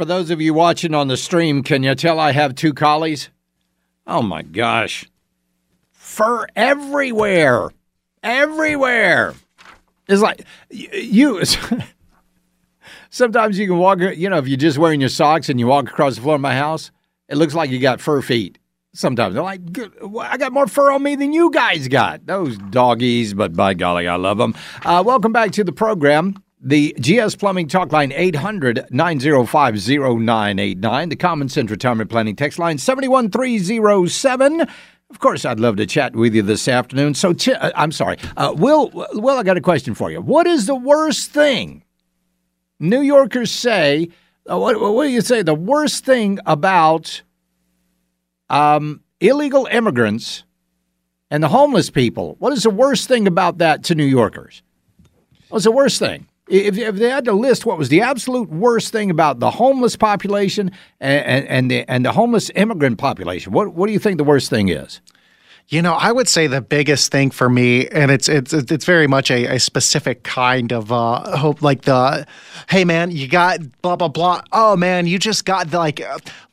For those of you watching on the stream, can you tell I have two collies? Oh my gosh. Fur everywhere. Everywhere. It's like you. Sometimes you can walk, you know, if you're just wearing your socks and you walk across the floor of my house, it looks like you got fur feet. Sometimes they're like, I got more fur on me than you guys got. Those doggies, but by golly, I love them. Uh, welcome back to the program. The GS Plumbing Talk Line 800 905 0989. The Common Sense Retirement Planning Text Line 71307. Of course, I'd love to chat with you this afternoon. So, uh, I'm sorry. Uh, Will, Will, I got a question for you. What is the worst thing New Yorkers say? Uh, what, what, do you say? The worst thing about um, illegal immigrants and the homeless people. What is the worst thing about that to New Yorkers? What's the worst thing? If, if they had to list what was the absolute worst thing about the homeless population and, and, and the and the homeless immigrant population, what what do you think the worst thing is? You know, I would say the biggest thing for me, and it's it's it's very much a, a specific kind of uh, hope, like the, hey man, you got blah blah blah. Oh man, you just got like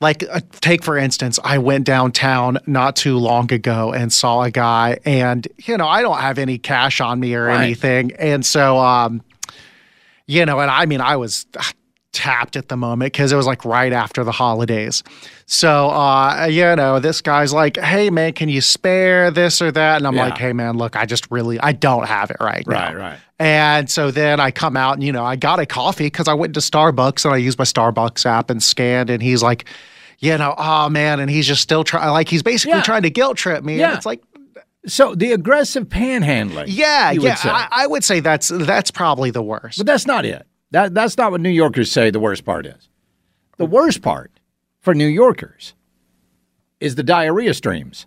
like uh, take for instance, I went downtown not too long ago and saw a guy, and you know I don't have any cash on me or right. anything, and so um, you know, and I mean I was tapped at the moment because it was like right after the holidays. So, uh, you know, this guy's like, hey, man, can you spare this or that? And I'm yeah. like, hey, man, look, I just really, I don't have it right, right now. Right, right. And so then I come out and, you know, I got a coffee because I went to Starbucks and I used my Starbucks app and scanned. And he's like, you know, oh, man. And he's just still trying, like, he's basically yeah. trying to guilt trip me. Yeah. And it's like, so the aggressive panhandling. Yeah, yeah. I, I would say that's that's probably the worst. But that's not it. That, that's not what New Yorkers say the worst part is. The worst part for New Yorkers is the diarrhea streams.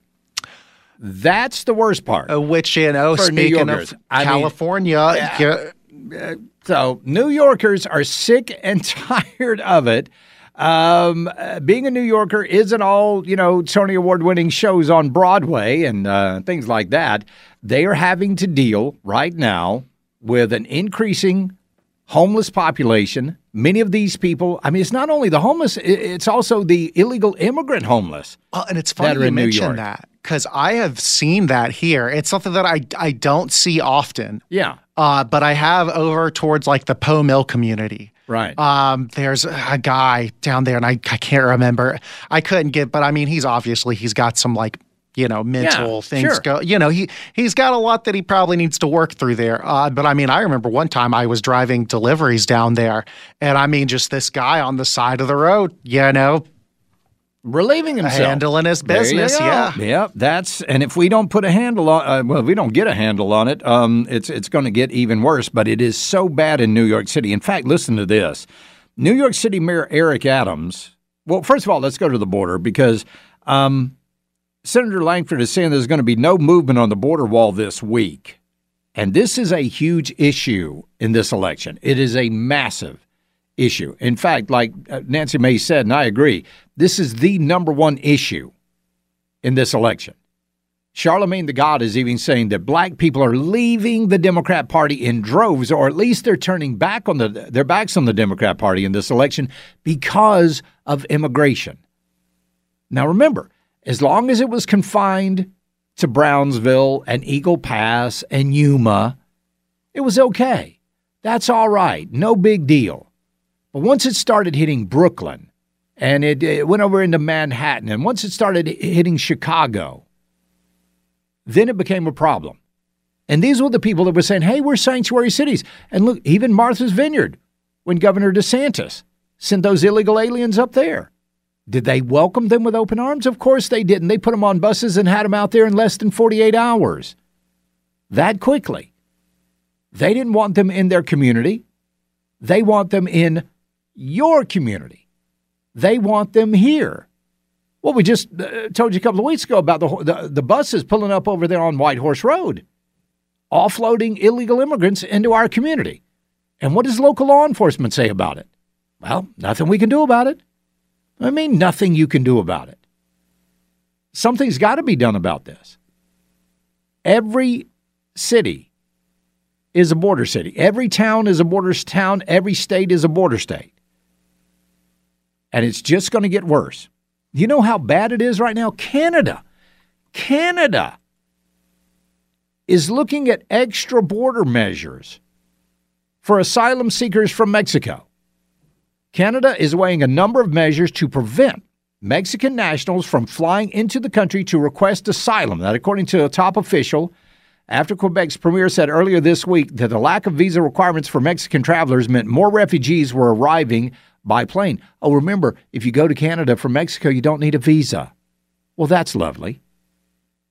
That's the worst part. Uh, which, you know, speaking New of I California. Mean, yeah, so New Yorkers are sick and tired of it. Um, uh, being a New Yorker isn't all, you know, Tony Award winning shows on Broadway and uh, things like that. They are having to deal right now with an increasing homeless population. Many of these people, I mean, it's not only the homeless, it's also the illegal immigrant homeless. Uh, and it's funny you mention that because I have seen that here. It's something that I, I don't see often. Yeah. Uh, but I have over towards like the Poe Mill community. Right. Um, there's a guy down there, and I, I can't remember. I couldn't get, but I mean, he's obviously he's got some like you know mental yeah, things sure. go you know he he's got a lot that he probably needs to work through there uh, but i mean i remember one time i was driving deliveries down there and i mean just this guy on the side of the road you know relieving himself. handling his business yeah. Yeah that's and if we don't put a handle on uh, well if we don't get a handle on it um it's it's going to get even worse but it is so bad in new york city. In fact listen to this. New york city mayor eric adams well first of all let's go to the border because um Senator Lankford is saying there's going to be no movement on the border wall this week. And this is a huge issue in this election. It is a massive issue. In fact, like uh, Nancy Mace said, and I agree, this is the number one issue in this election. Charlemagne the God is even saying that black people are leaving the Democrat Party in droves, or at least they're turning back on the their backs on the Democrat Party in this election because of immigration. Now remember, as long as it was confined to Brownsville and Eagle Pass and Yuma, it was okay. That's all right. No big deal. But once it started hitting Brooklyn and it, it went over into Manhattan. And once it started hitting Chicago, then it became a problem. And these were the people that were saying, hey, we're sanctuary cities. And look, even Martha's Vineyard, when Governor DeSantis sent those illegal aliens up there. Did they welcome them with open arms? Of course they didn't. They put them on buses and had them out there in less than 48 hours. That quickly. They didn't want them in their community. They want them in your community. They want them here. Well, we just uh, told you a couple of weeks ago about the, the, the buses pulling up over there on White Horse Road, offloading illegal immigrants into our community. And what does local law enforcement say about it? Well, nothing we can do about it. I mean, nothing you can do about it. Something's got to be done about this. Every city is a border city. Every town is a border town. Every state is a border state. And it's just going to get worse. You know how bad it is right now? Canada. Canada is looking at extra border measures for asylum seekers from Mexico. Canada is weighing a number of measures to prevent Mexican nationals from flying into the country to request asylum. That, according to a top official, after Quebec's premier said earlier this week that the lack of visa requirements for Mexican travelers meant more refugees were arriving by plane. Oh, remember, if you go to Canada from Mexico, you don't need a visa. Well, that's lovely.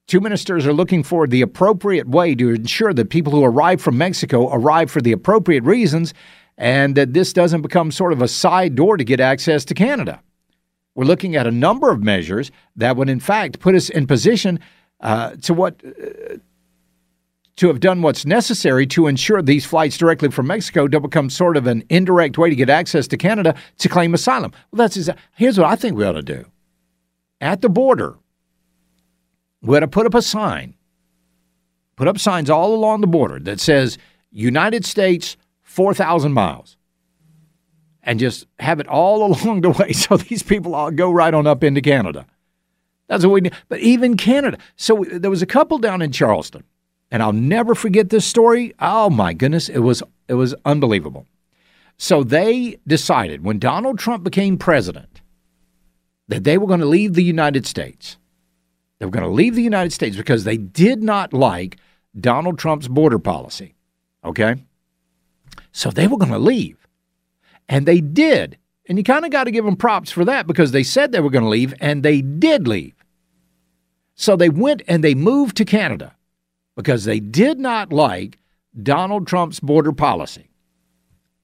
Two ministers are looking for the appropriate way to ensure that people who arrive from Mexico arrive for the appropriate reasons and that this doesn't become sort of a side door to get access to Canada. We're looking at a number of measures that would, in fact, put us in position uh, to what. Uh, to have done what's necessary to ensure these flights directly from Mexico don't become sort of an indirect way to get access to Canada to claim asylum. Well, that's exa- here's what I think we ought to do. At the border, we ought to put up a sign, put up signs all along the border that says United States 4,000 miles and just have it all along the way so these people all go right on up into Canada. That's what we need. But even Canada. So there was a couple down in Charleston, and I'll never forget this story. Oh my goodness, it was it was unbelievable. So they decided when Donald Trump became president that they were going to leave the United States. They were going to leave the United States because they did not like Donald Trump's border policy. Okay? So they were going to leave. And they did. And you kind of got to give them props for that because they said they were going to leave and they did leave. So they went and they moved to Canada because they did not like Donald Trump's border policy.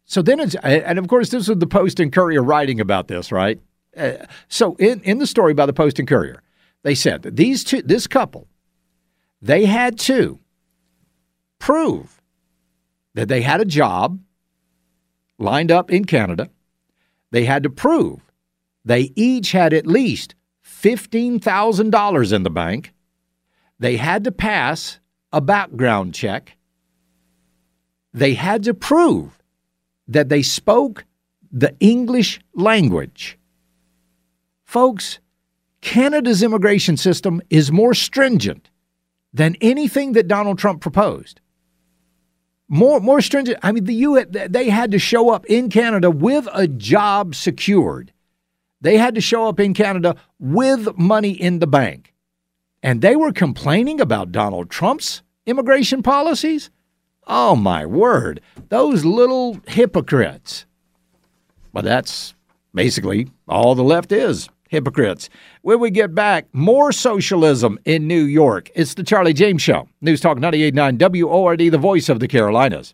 So then it's, and of course, this was the Post and Courier writing about this, right? Uh, so in, in the story by the Post and Courier, they said that these two, this couple, they had to prove that they had a job lined up in Canada. They had to prove they each had at least $15,000 in the bank. They had to pass a background check. They had to prove that they spoke the English language. Folks, Canada's immigration system is more stringent than anything that Donald Trump proposed more more stringent. I mean, the U they had to show up in Canada with a job secured. They had to show up in Canada with money in the bank. And they were complaining about Donald Trump's immigration policies? Oh my word. Those little hypocrites. But that's basically all the left is hypocrites. When we get back, more socialism in New York. It's the Charlie James Show. News Talk 989 WORD, the voice of the Carolinas.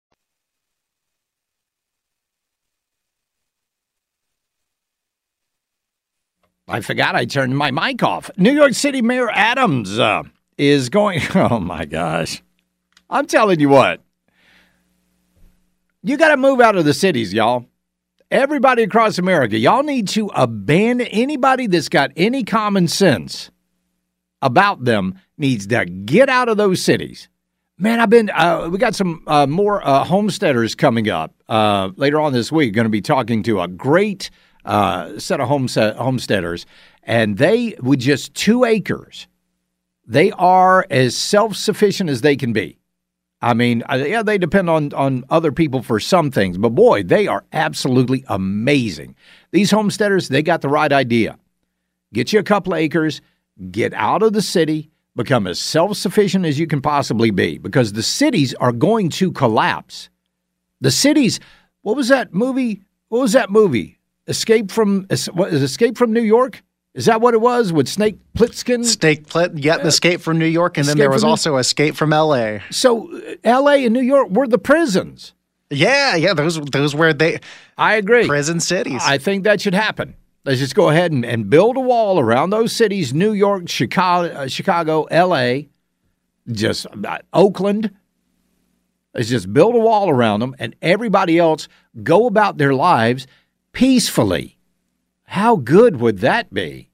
I forgot I turned my mic off. New York City Mayor Adams uh, is going. Oh my gosh. I'm telling you what. You got to move out of the cities, y'all. Everybody across America, y'all need to abandon anybody that's got any common sense about them needs to get out of those cities. Man, I've been. Uh, we got some uh, more uh, homesteaders coming up uh, later on this week. Going to be talking to a great uh, set of homestead- homesteaders, and they with just two acres, they are as self sufficient as they can be. I mean, uh, yeah, they depend on on other people for some things, but boy, they are absolutely amazing. These homesteaders, they got the right idea. Get you a couple acres, get out of the city, become as self-sufficient as you can possibly be because the cities are going to collapse. The cities, what was that movie? What was that movie? Escape from what is Escape from New York? Is that what it was with Snake Plissken? Snake Plit, yeah, Escape from New York, and then there was New- also Escape from L.A. So uh, L.A. and New York were the prisons. Yeah, yeah, those those were they I agree. prison cities. I think that should happen. Let's just go ahead and, and build a wall around those cities New York, Chicago, uh, Chicago LA, just uh, Oakland. Let's just build a wall around them and everybody else go about their lives peacefully. How good would that be?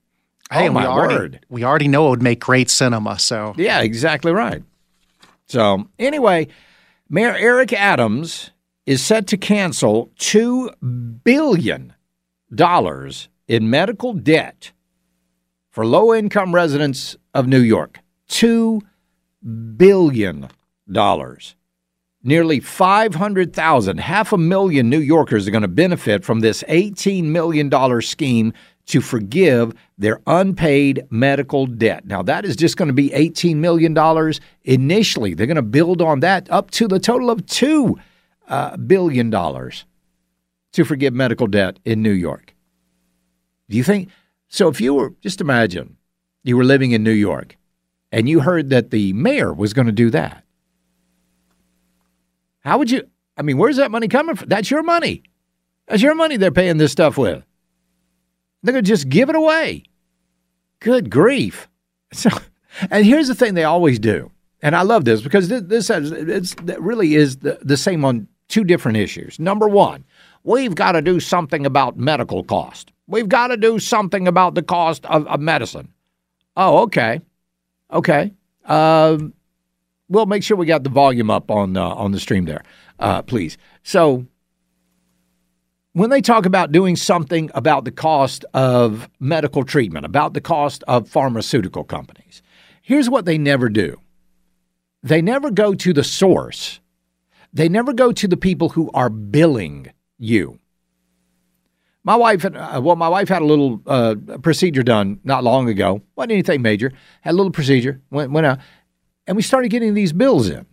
hey, oh, oh my we already, word. We already know it would make great cinema. So Yeah, exactly right. So, anyway, Mayor Eric Adams is set to cancel $2 billion in medical debt for low income residents of New York. $2 billion. Nearly 500,000, half a million New Yorkers are going to benefit from this $18 million scheme to forgive their unpaid medical debt. Now, that is just going to be $18 million initially. They're going to build on that up to the total of 2 uh, billion dollars to forgive medical debt in New York. Do you think? So, if you were, just imagine you were living in New York and you heard that the mayor was going to do that. How would you? I mean, where's that money coming from? That's your money. That's your money they're paying this stuff with. They're going to just give it away. Good grief. So, and here's the thing they always do. And I love this because this, has, it's, it really is the, the same on two different issues. Number one, we've got to do something about medical cost. We've got to do something about the cost of, of medicine. Oh, okay. Okay. Um, we'll make sure we got the volume up on uh, on the stream there, uh, please. So when they talk about doing something about the cost of medical treatment, about the cost of pharmaceutical companies, here's what they never do. They never go to the source. They never go to the people who are billing you. My wife, uh, well, my wife had a little uh, procedure done not long ago. wasn't anything major. Had a little procedure. Went went out, and we started getting these bills in.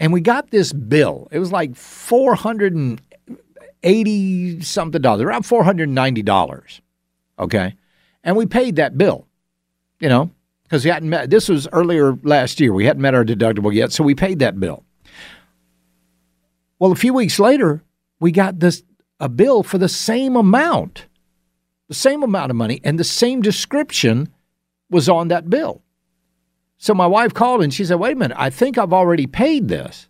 And we got this bill. It was like four hundred and eighty something dollars, around four hundred and ninety dollars. Okay, and we paid that bill. You know, because we hadn't met. This was earlier last year. We hadn't met our deductible yet, so we paid that bill. Well, a few weeks later, we got this a bill for the same amount, the same amount of money, and the same description was on that bill. So my wife called and she said, "Wait a minute, I think I've already paid this."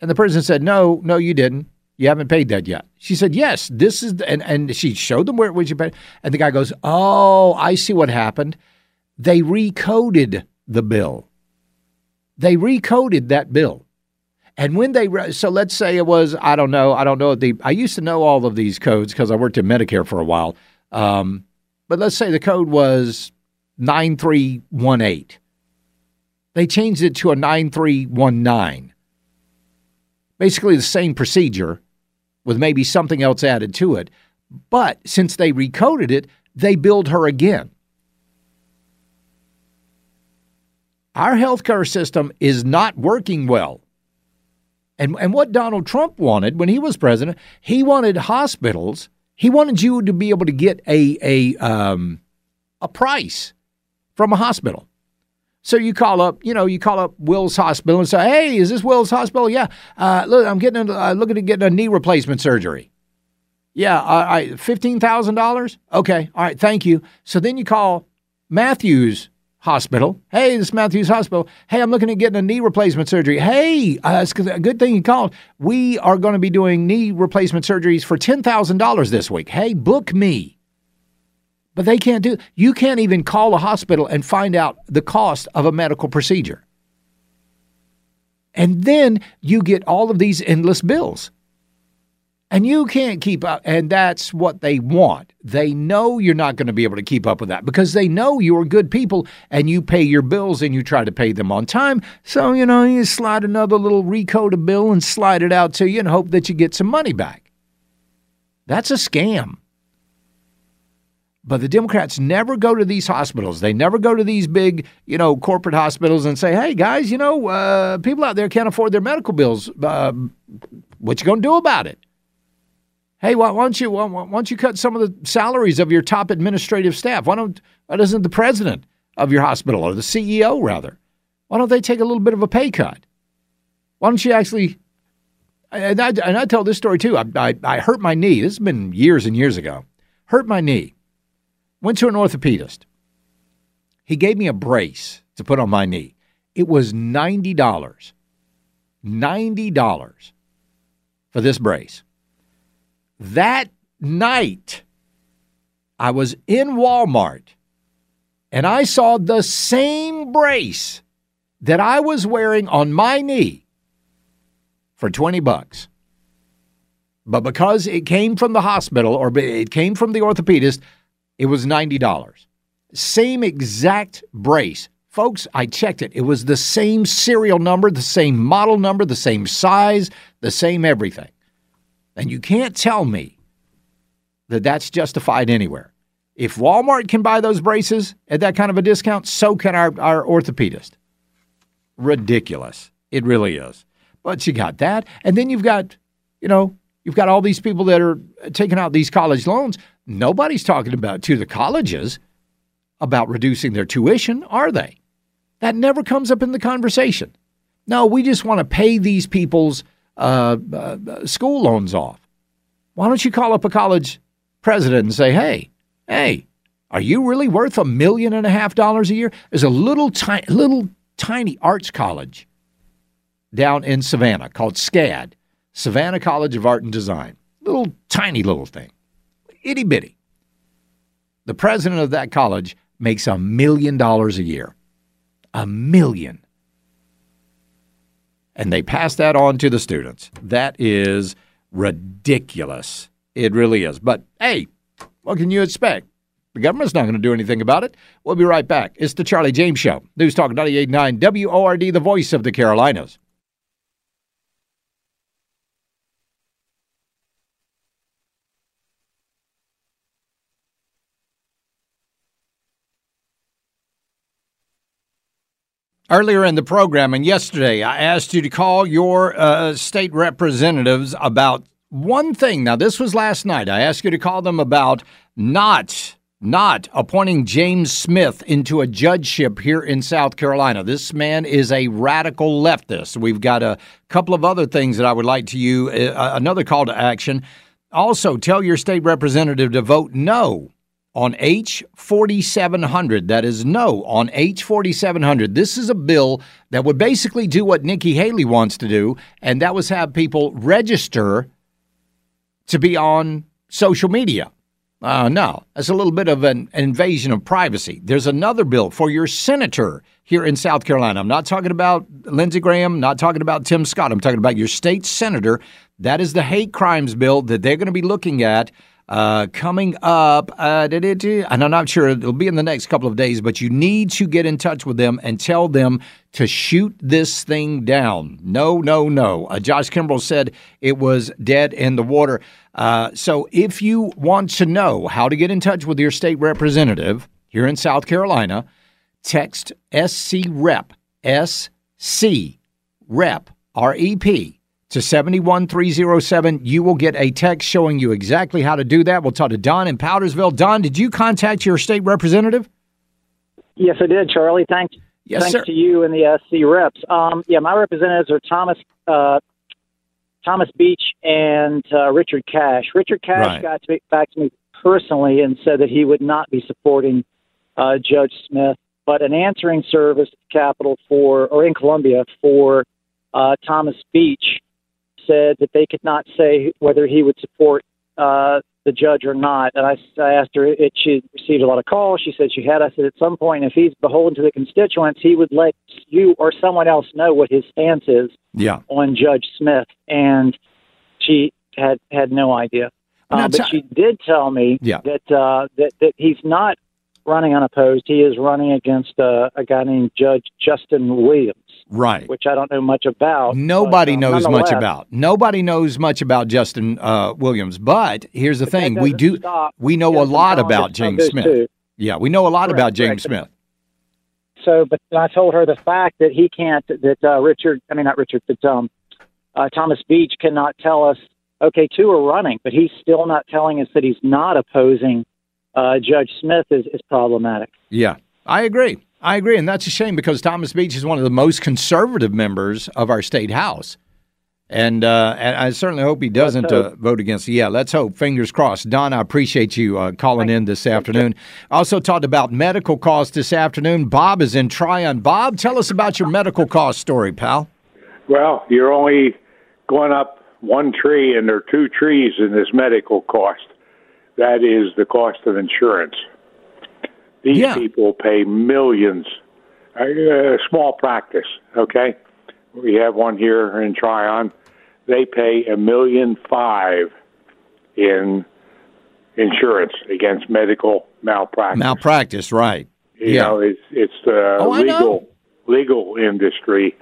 And the person said, "No, no, you didn't. You haven't paid that yet." She said, "Yes, this is," and and she showed them where it was you paid. And the guy goes, "Oh, I see what happened. They recoded the bill. They recoded that bill." And when they so let's say it was I don't know I don't know the I used to know all of these codes because I worked in Medicare for a while. Um, but let's say the code was nine three one eight. They changed it to a nine three one nine. Basically the same procedure, with maybe something else added to it. But since they recoded it, they billed her again. Our healthcare system is not working well. And, and what Donald Trump wanted when he was president, he wanted hospitals, he wanted you to be able to get a, a, um, a price from a hospital. So you call up, you know, you call up Will's Hospital and say, "Hey, is this Will's Hospital? Yeah, uh, look, I'm getting, a, uh, looking at getting a knee replacement surgery. Yeah, uh, fifteen thousand dollars. Okay, all right, thank you. So then you call Matthews Hospital. Hey, this is Matthews Hospital. Hey, I'm looking at getting a knee replacement surgery. Hey, uh, it's a good thing you called. We are going to be doing knee replacement surgeries for ten thousand dollars this week. Hey, book me. But they can't do. You can't even call a hospital and find out the cost of a medical procedure. And then you get all of these endless bills. And you can't keep up. And that's what they want. They know you're not going to be able to keep up with that because they know you're good people and you pay your bills and you try to pay them on time. So, you know, you slide another little recode bill and slide it out to you and hope that you get some money back. That's a scam. But the Democrats never go to these hospitals. They never go to these big, you know, corporate hospitals and say, "Hey, guys, you know, uh, people out there can't afford their medical bills. Uh, what you going to do about it?" Hey, why, why don't you why, why, don't you cut some of the salaries of your top administrative staff? Why don't why doesn't the president of your hospital or the CEO rather? Why don't they take a little bit of a pay cut? Why don't you actually? And I, and I tell this story too. I, I, I hurt my knee. This has been years and years ago. Hurt my knee Went to an orthopedist. He gave me a brace to put on my knee. It was $90. $90 for this brace. That night, I was in Walmart and I saw the same brace that I was wearing on my knee for 20 bucks. But because it came from the hospital or it came from the orthopedist, it was $90. Same exact brace. Folks, I checked it. It was the same serial number, the same model number, the same size, the same everything. And you can't tell me that that's justified anywhere. If Walmart can buy those braces at that kind of a discount, so can our, our orthopedist. Ridiculous. It really is. But you got that. And then you've got, you know, you've got all these people that are taking out these college loans. Nobody's talking about to the colleges about reducing their tuition, are they? That never comes up in the conversation. No, we just want to pay these people's uh, uh, school loans off. Why don't you call up a college president and say, hey, hey, are you really worth a million and a half dollars a year? There's a little tiny, little tiny arts college down in Savannah called SCAD, Savannah College of Art and Design. Little tiny little thing itty bitty. The president of that college makes a million dollars a year. A million. And they pass that on to the students. That is ridiculous. It really is. But hey, what can you expect? The government's not going to do anything about it. We'll be right back. It's the Charlie James Show. News Talk 98.9 WORD, the voice of the Carolinas. Earlier in the program and yesterday, I asked you to call your uh, state representatives about one thing. Now, this was last night. I asked you to call them about not not appointing James Smith into a judgeship here in South Carolina. This man is a radical leftist. We've got a couple of other things that I would like to you uh, another call to action. Also, tell your state representative to vote no on H 4700. That is no on H 4700. This is a bill that would basically do what Nikki Haley wants to do, and that was have people register to be on social media. Uh, no, that's a little bit of an invasion of privacy. There's another bill for your senator here in South Carolina. I'm not talking about Lindsey Graham, not talking about Tim Scott. I'm talking about your state senator. That is the hate crimes bill that they're going to be looking at uh, coming up. Uh, and I'm not sure it'll be in the next couple of days, but you need to get in touch with them and tell them to shoot this thing down. No, no, no. Uh, Josh Kimbrell said it was dead in the water. Uh, so if you want to know how to get in touch with your state representative here in South Carolina, text SC Rep, SC Rep, R E P, to 71307. You will get a text showing you exactly how to do that. We'll talk to Don in Powdersville. Don, did you contact your state representative? Yes, I did, Charlie. Thanks. Yes, Thanks sir. to you and the SC reps. Um, yeah, my representatives are Thomas uh, Thomas Beach and uh, Richard Cash. Richard Cash Right. got to, back to me personally and said that he would not be supporting uh, Judge Smith, but an answering service at the Capitol for or in Columbia for uh, Thomas Beach said that they could not say whether he would support uh, the judge or not. And I, I asked her if she received a lot of calls. She said she had. I said at some point, if he's beholden to the constituents, he would let you or someone else know what his stance is Yeah. on Judge Smith. And she had had no idea. Uh, but she did tell me Yeah. that uh, that that he's not running unopposed. He is running against uh, a guy named Judge Justin Williams, Right. which I don't know much about. Nobody but, uh, knows much about. Nobody knows much about Justin uh, Williams. But here's the thing: we do. We know a lot Collins about James Smith. two. Yeah, we know a lot Correct, about James correct. Smith. So, but I told her the fact that he can't, that uh, Richard, I mean, not Richard, but um, uh, Thomas Beach cannot tell us, okay, two are running, but he's still not telling us that he's not opposing uh, Judge Smith is, is problematic. Yeah, I agree. I agree, and that's a shame because Thomas Beach is one of the most conservative members of our state house, and uh, and I certainly hope he doesn't uh, vote against. Yeah, let's hope. Fingers crossed. Don, I appreciate you uh, calling in this afternoon. Also talked about medical costs this afternoon. Bob is in Tryon. Bob, tell us about your medical cost story, pal. Well, you're only going up one tree, and there are two trees in this medical cost. That is the cost of insurance. These Yeah. people pay millions. A a small practice, okay? We have one here in Tryon. They pay a million five in insurance against medical malpractice. Malpractice, right? You yeah. know, it's it's the Oh, legal legal industry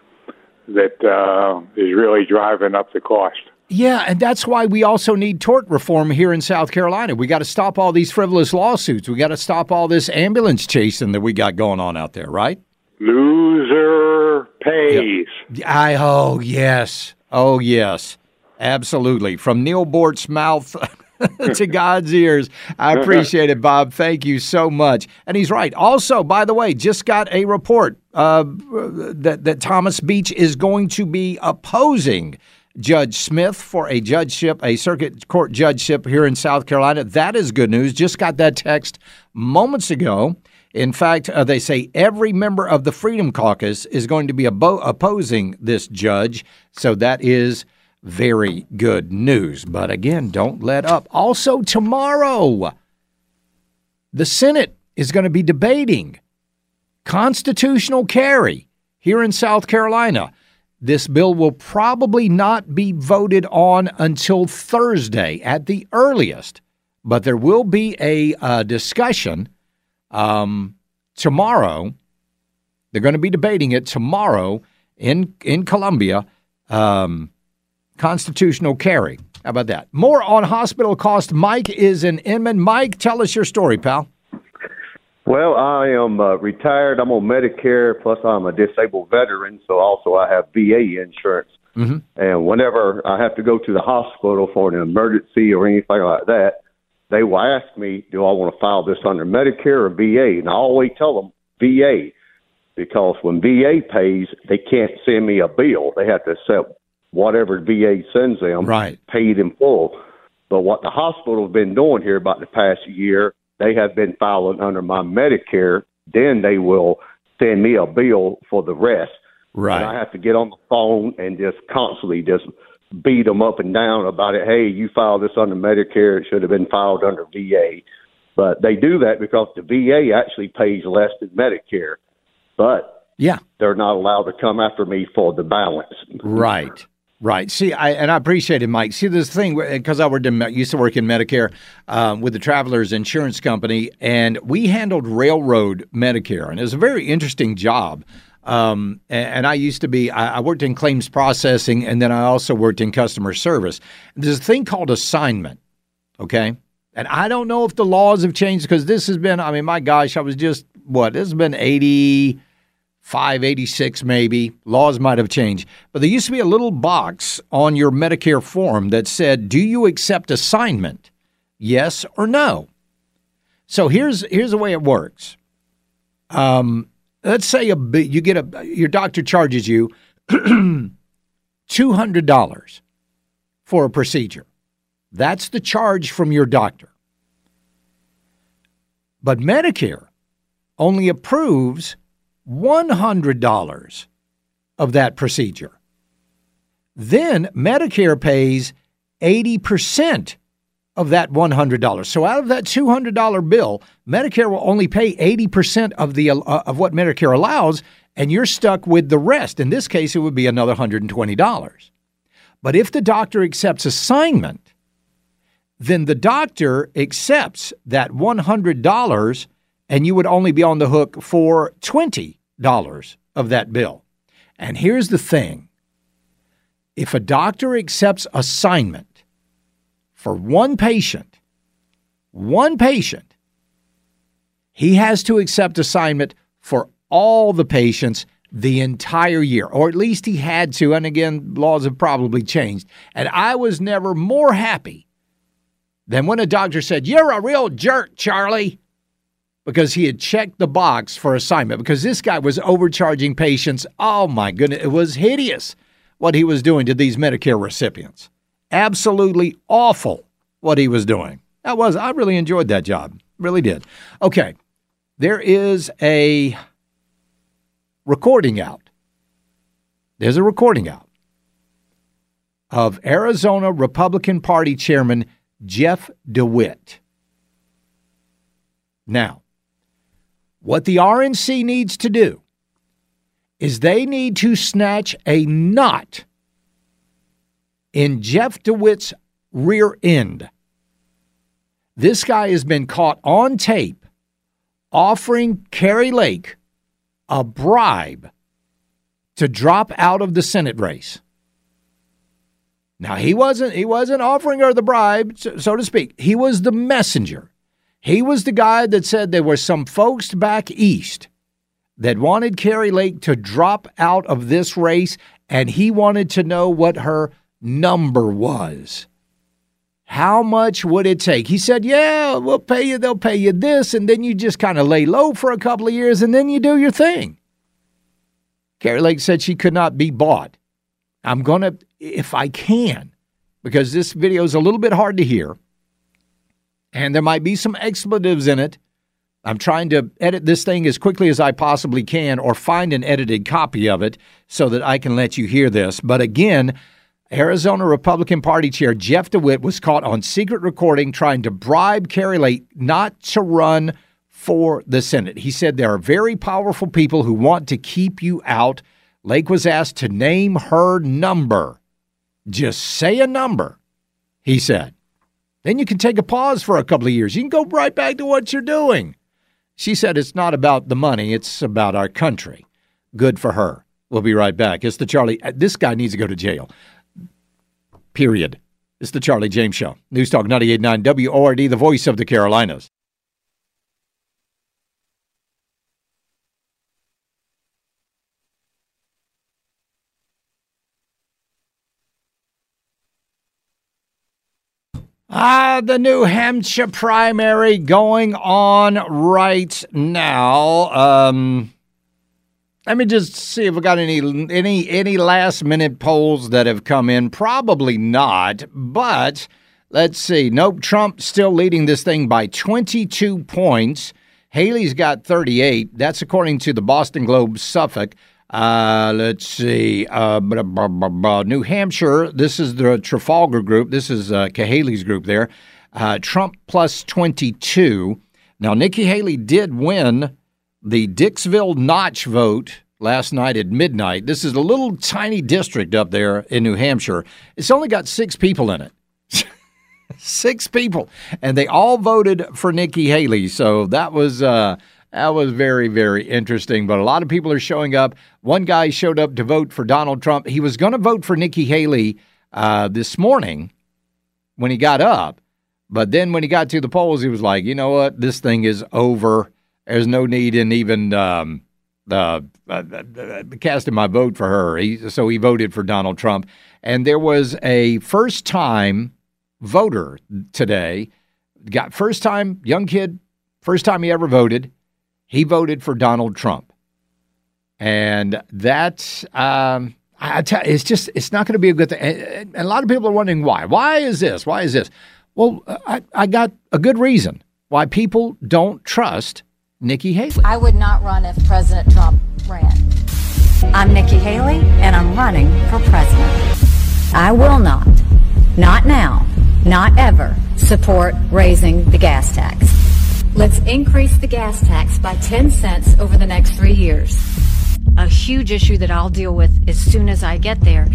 that uh, is really driving up the cost. Yeah, and that's why we also need tort reform here in South Carolina. We got to stop all these frivolous lawsuits. We got to stop all this ambulance chasing that we got going on out there, right? Loser pays. I oh yes, oh yes, absolutely. From Neal Boortz's mouth to God's ears. I appreciate it, Bob. Thank you so much. And he's right. Also, by the way, just got a report uh, that that Thomas Beach is going to be opposing. Judge Smith for a judgeship, a circuit court judgeship here in South Carolina. That is good news. Just got that text moments ago. In fact, uh, they say every member of the Freedom Caucus is going to be abo- opposing this judge. So that is very good news. But again, don't let up. Also, tomorrow, the Senate is going to be debating constitutional carry here in South Carolina. This bill will probably not be voted on until Thursday at the earliest, but there will be a uh, discussion um, tomorrow. They're going to be debating it tomorrow in in Columbia. Um, constitutional carry. How about that? More on hospital cost. Mike is in Inman. Mike, tell us your story, pal. Well, I am uh, retired. I'm on Medicare, plus I'm a disabled veteran, so also I have VA insurance. Mm-hmm. And whenever I have to go to the hospital for an emergency or anything like that, they will ask me, do I want to file this under Medicare or VA? And I always tell them VA because when VA pays, they can't send me a bill. They have to accept whatever VA sends them, Right. paid in full. But what the hospital has been doing here about the past year, they have been filing under my Medicare. Then they will send me a bill for the rest. And I have to get on the phone and just constantly just beat them up and down about it. Hey, you filed this under Medicare; it should have been filed under VA. But they do that because the VA actually pays less than Medicare. But yeah, they're not allowed to come after me for the balance. Right. Right. See, I and I appreciate it, Mike. See, this thing because I worked in, used to work in Medicare um, with the Travelers Insurance Company, and we handled railroad Medicare, and it was a very interesting job. Um, and, and, I used to be, I, I, worked in claims processing, and then I also worked in customer service. There's a thing called assignment. Okay. And I don't know if the laws have changed because this has been, I mean, my gosh, I was just, what, this has been 80 586 maybe. Laws might have changed. But there used to be a little box on your Medicare form that said, "Do you accept assignment? Yes or no?" So here's here's the way it works. Um, let's say a you get a your doctor charges you $200 for a procedure. That's the charge from your doctor. But Medicare only approves $100 of that procedure. Then Medicare pays 80% of that $100. So out of that $200 bill, Medicare will only pay 80% of the uh, of what Medicare allows and you're stuck with the rest. In this case it would be another $120. But if the doctor accepts assignment, then the doctor accepts that $100 and you would only be on the hook for $20 of that bill. And here's the thing if a doctor accepts assignment for one patient, one patient, he has to accept assignment for all the patients the entire year, or at least he had to. And again, laws have probably changed. And I was never more happy than when a doctor said, You're a real jerk, Charlie because he had checked the box for assignment because this guy was overcharging patients. Oh my goodness, it was hideous what he was doing to these Medicare recipients. Absolutely awful what he was doing. That was I really enjoyed that job. Really did. Okay. There is a recording out. There's a recording out of Arizona Republican Party Chairman Jeff DeWitt. Now, what the RNC needs to do is they need to snatch a knot in Jeff DeWitt's rear end. This guy has been caught on tape offering Kari Lake a bribe to drop out of the Senate race. Now he wasn't he wasn't offering her the bribe, so to speak. He was the messenger. He was the guy that said there were some folks back east that wanted Kari Lake to drop out of this race, and he wanted to know what her number was. How much would it take? He said, Yeah, we'll pay you, they'll pay you this, and then you just kind of lay low for a couple of years and then you do your thing. Kari Lake said she could not be bought. I'm going to, if I can, because this video is a little bit hard to hear and there might be some expletives in it. I'm trying to edit this thing as quickly as I possibly can or find an edited copy of it so that I can let you hear this. But again, Arizona Republican Party Chair Jeff DeWitt was caught on secret recording trying to bribe Kari Lake not to run for the Senate. He said there are very powerful people who want to keep you out. Lake was asked to name her number. Just say a number, he said. Then you can take a pause for a couple of years. You can go right back to what you're doing. She said it's not about the money, it's about our country. Good for her. We'll be right back. It's the Charlie. Uh, this guy needs to go to jail. Period. It's the Charlie James Show. News Talk 989 WORD, the voice of the Carolinas. Ah, the New Hampshire primary going on right now. Um, let me just see if we got any any any last minute polls that have come in. Probably not, but let's see. Nope, Trump still leading this thing by 22 points. Haley's got 38. That's according to the Boston Globe Suffolk. Uh, let's see. Uh, blah, blah, blah. New Hampshire. This is the Trafalgar group. This is uh, Cahaly's group there. Uh, Trump plus 22. Now, Nikki Haley did win the Dixville Notch vote last night at midnight. This is a little tiny district up there in New Hampshire. It's only got six people in it. six people. And they all voted for Nikki Haley. So that was. Uh, that was very, very interesting. But a lot of people are showing up. One guy showed up to vote for Donald Trump. He was going to vote for Nikki Haley uh, this morning when he got up. But then when he got to the polls, he was like, you know what? This thing is over. There's no need in even um, uh, uh, casting my vote for her. He, so he voted for Donald Trump. And there was a first time voter today. Got first time, young kid, first time he ever voted he voted for Donald Trump. And that's, um, tell, it's just, it's not going to be a good thing. And a lot of people are wondering why. Why is this? Why is this? Well, I, I got a good reason why people don't trust Nikki Haley. I would not run if President Trump ran. I'm Nikki Haley, and I'm running for president. I will not, not now, not ever, support raising the gas tax. Let's increase the gas tax by 10 cents over the next three years. A huge issue that I'll deal with as soon as I get there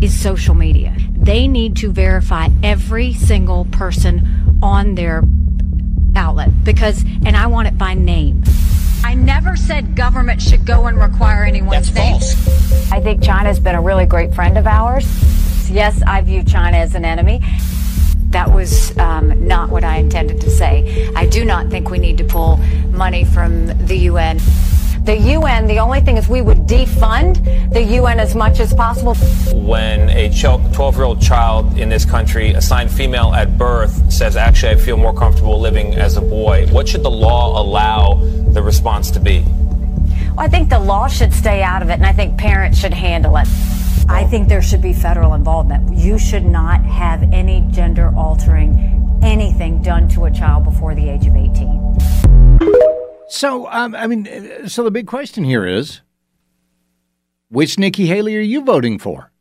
is social media. They need to verify every single person on their outlet because, and I want it by name. I never said government should go and require anyone's name. False. I think China's been a really great friend of ours. Yes, I view China as an enemy. That was um, not what I intended to say. I do not think we need to pull money from the UN. The UN, the only thing is we would defund the UN as much as possible. When a 12 year old child in this country, assigned female at birth, says, actually, I feel more comfortable living as a boy, what should the law allow the response to be? Well, I think the law should stay out of it, and I think parents should handle it. I think there should be federal involvement. You should not have any gender altering anything done to a child before the age of 18. So, um, I mean, uh, so the big question here is which Nikki Haley are you voting for?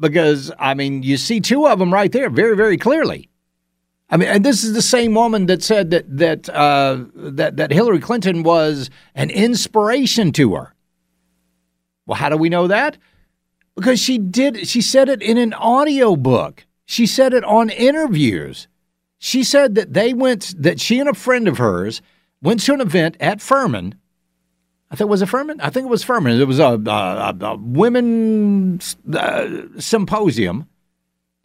Because, I mean, you see two of them right there very, very clearly. I mean, and this is the same woman that said that that uh, that that Hillary Clinton was an inspiration to her. Well, how do we know that? Because she did she said it in an audio book. She said it on interviews. She said that they went that she and a friend of hers went to an event at Furman. I think it was a Furman. I think it was Furman. It was a, a, a women uh, symposium,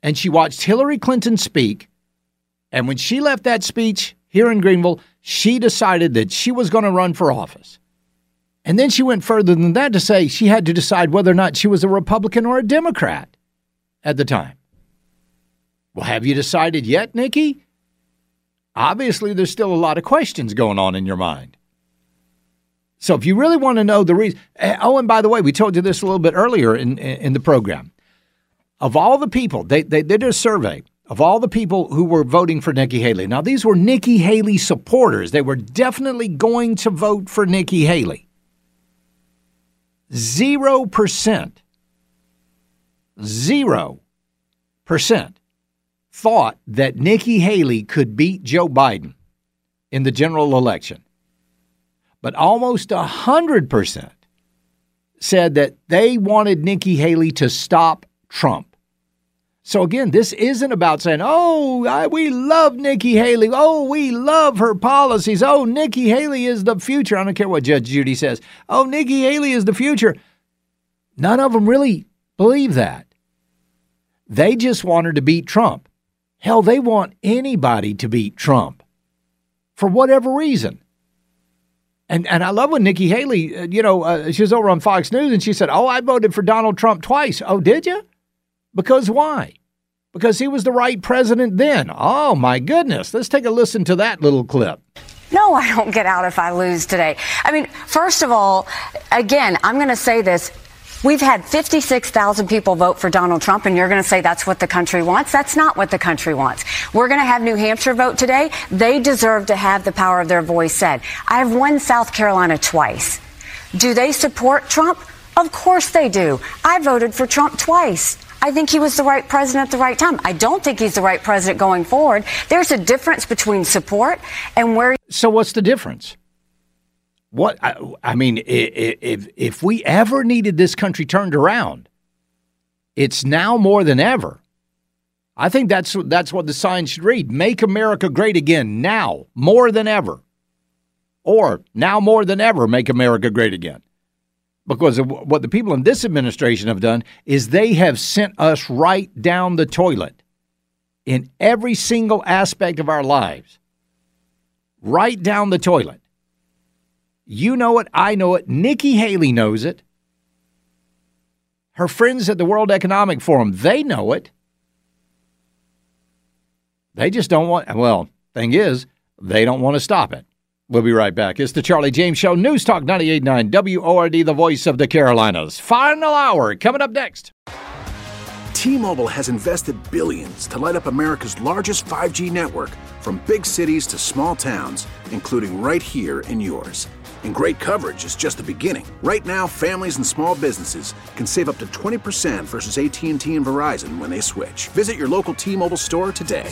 and she watched Hillary Clinton speak. And when she left that speech here in Greenville, she decided that she was going to run for office. And then she went further than that to say she had to decide whether or not she was a Republican or a Democrat at the time. Well, have you decided yet, Nikki? Obviously, there's still a lot of questions going on in your mind. So, if you really want to know the reason, eh, oh, and by the way, we told you this a little bit earlier in, in the program. Of all the people, they, they, they did a survey of all the people who were voting for Nikki Haley. Now, these were Nikki Haley supporters. They were definitely going to vote for Nikki Haley. 0%, 0% thought that Nikki Haley could beat Joe Biden in the general election. But almost 100% said that they wanted Nikki Haley to stop Trump. So again, this isn't about saying, "Oh, I, we love Nikki Haley. Oh, we love her policies. Oh, Nikki Haley is the future." I don't care what Judge Judy says. Oh, Nikki Haley is the future. None of them really believe that. They just want her to beat Trump. Hell, they want anybody to beat Trump for whatever reason. And and I love when Nikki Haley, uh, you know, uh, she was over on Fox News and she said, "Oh, I voted for Donald Trump twice." Oh, did you? Because why? Because he was the right president then. Oh, my goodness. Let's take a listen to that little clip. No, I don't get out if I lose today. I mean, first of all, again, I'm going to say this. We've had 56,000 people vote for Donald Trump, and you're going to say that's what the country wants. That's not what the country wants. We're going to have New Hampshire vote today. They deserve to have the power of their voice said. I have won South Carolina twice. Do they support Trump? Of course they do. I voted for Trump twice. I think he was the right president at the right time. I don't think he's the right president going forward. There's a difference between support and where. So what's the difference? What I, I mean, if if we ever needed this country turned around, it's now more than ever. I think that's that's what the sign should read: "Make America Great Again." Now, more than ever, or now more than ever, make America great again because what the people in this administration have done is they have sent us right down the toilet in every single aspect of our lives. Right down the toilet. You know it, I know it, Nikki Haley knows it. Her friends at the World Economic Forum, they know it. They just don't want well, thing is, they don't want to stop it. We'll be right back. It's the Charlie James Show, News Talk 98.9 WORD, the voice of the Carolinas. Final hour coming up next. T-Mobile has invested billions to light up America's largest 5G network from big cities to small towns, including right here in yours. And great coverage is just the beginning. Right now, families and small businesses can save up to 20% versus AT&T and Verizon when they switch. Visit your local T-Mobile store today.